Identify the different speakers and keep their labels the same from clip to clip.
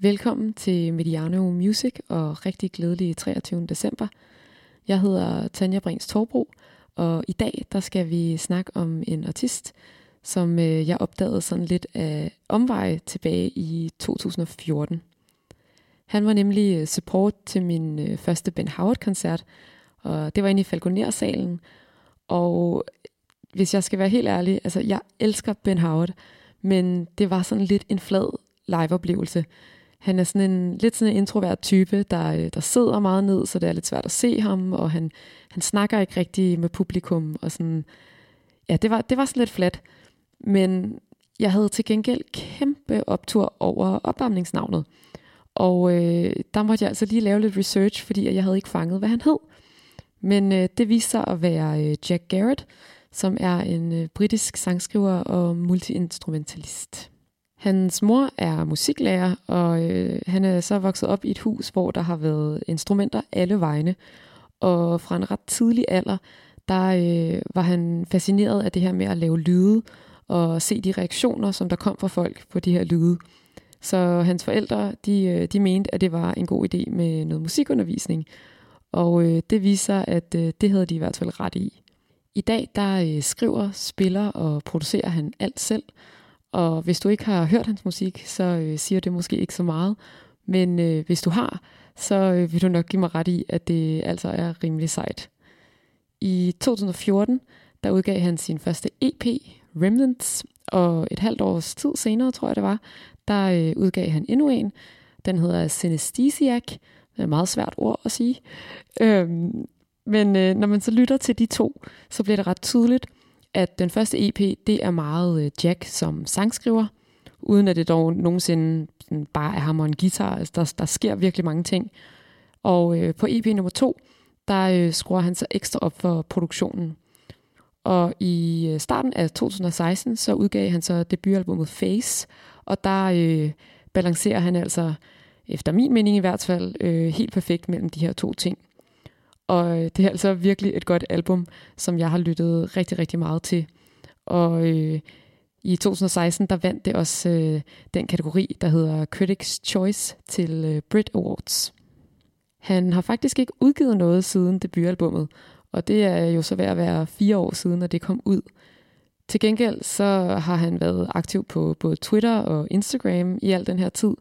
Speaker 1: Velkommen til Mediano Music og rigtig glædelig 23. december. Jeg hedder Tanja Brings Torbro, og i dag der skal vi snakke om en artist, som øh, jeg opdagede sådan lidt af omveje tilbage i 2014. Han var nemlig øh, support til min øh, første Ben Howard-koncert, og det var inde i Falconer-salen. Og øh, hvis jeg skal være helt ærlig, altså jeg elsker Ben Howard, men det var sådan lidt en flad liveoplevelse. Han er sådan en lidt sådan en introvert type, der, øh, der sidder meget ned, så det er lidt svært at se ham, og han, han snakker ikke rigtig med publikum, og sådan, ja, det var, det var sådan lidt flat. Men jeg havde til gengæld kæmpe optur over opvarmningsnavnet. Og øh, der måtte jeg altså lige lave lidt research, fordi jeg havde ikke fanget, hvad han hed. Men øh, det viste sig at være øh, Jack Garrett, som er en øh, britisk sangskriver og multiinstrumentalist. Hans mor er musiklærer, og øh, han er så vokset op i et hus, hvor der har været instrumenter alle vegne. Og fra en ret tidlig alder, der øh, var han fascineret af det her med at lave lyde og se de reaktioner, som der kom fra folk på de her lyde. Så hans forældre, de, øh, de mente, at det var en god idé med noget musikundervisning. Og øh, det viser, at øh, det havde de i hvert fald ret i. I dag, der øh, skriver, spiller og producerer han alt selv. Og hvis du ikke har hørt hans musik, så øh, siger det måske ikke så meget. Men øh, hvis du har, så øh, vil du nok give mig ret i, at det altså er rimelig sejt. I 2014, der udgav han sin første EP, Remnants, og et halvt års tid senere, tror jeg det var, der øh, udgav han endnu en. Den hedder Synesthesiac. Det er et meget svært ord at sige. Øhm, men øh, når man så lytter til de to, så bliver det ret tydeligt, at den første EP, det er meget øh, Jack som sangskriver, uden at det dog nogensinde sådan, bare er ham og en guitar. Altså, der, der sker virkelig mange ting. Og øh, på EP nummer to, der øh, skruer han så ekstra op for produktionen. Og i øh, starten af 2016, så udgav han så debutalbummet Face, og der øh, balancerer han altså, efter min mening i hvert fald, øh, helt perfekt mellem de her to ting. Og øh, det er altså virkelig et godt album, som jeg har lyttet rigtig, rigtig meget til. Og øh, i 2016, der vandt det også øh, den kategori, der hedder Critics' Choice til øh, Brit Awards. Han har faktisk ikke udgivet noget siden debutalbummet, og det er jo så ved at være fire år siden, at det kom ud. Til gengæld så har han været aktiv på både Twitter og Instagram i al den her tid,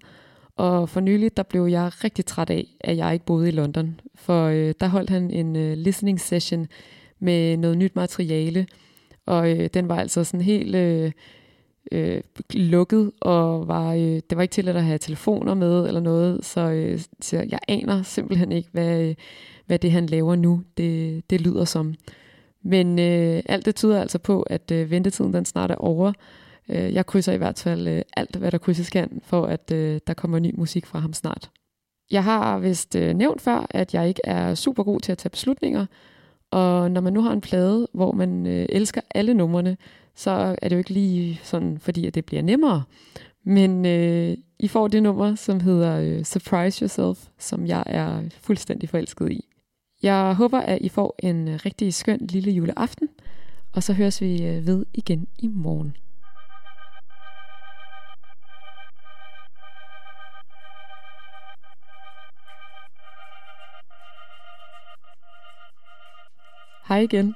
Speaker 1: og for nylig, der blev jeg rigtig træt af, at jeg ikke boede i London. For øh, der holdt han en øh, listening session med noget nyt materiale. Og øh, den var altså sådan helt øh, øh, lukket, og var, øh, det var ikke til at have telefoner med eller noget. Så, øh, så jeg aner simpelthen ikke, hvad, øh, hvad det han laver nu, det, det lyder som. Men øh, alt det tyder altså på, at øh, ventetiden den snart er over. Øh, jeg krydser i hvert fald øh, alt, hvad der krydses kan, for at øh, der kommer ny musik fra ham snart. Jeg har vist øh, nævnt før, at jeg ikke er super god til at tage beslutninger, og når man nu har en plade, hvor man øh, elsker alle numrene, så er det jo ikke lige sådan, fordi at det bliver nemmere. Men øh, I får det nummer, som hedder øh, Surprise Yourself, som jeg er fuldstændig forelsket i. Jeg håber, at I får en øh, rigtig skøn lille juleaften, og så høres vi øh, ved igen i morgen. Hej igen.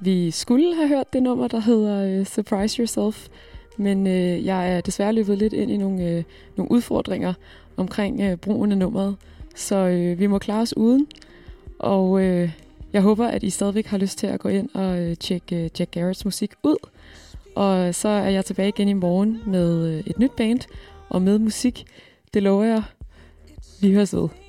Speaker 1: Vi skulle have hørt det nummer, der hedder uh, Surprise Yourself, men uh, jeg er desværre løbet lidt ind i nogle, uh, nogle udfordringer omkring uh, brugen af nummeret, så uh, vi må klare os uden. Og uh, jeg håber, at I stadigvæk har lyst til at gå ind og uh, tjekke uh, Jack Garretts musik ud. Og så er jeg tilbage igen i morgen med uh, et nyt band og med musik. Det lover jeg. Vi høres ved.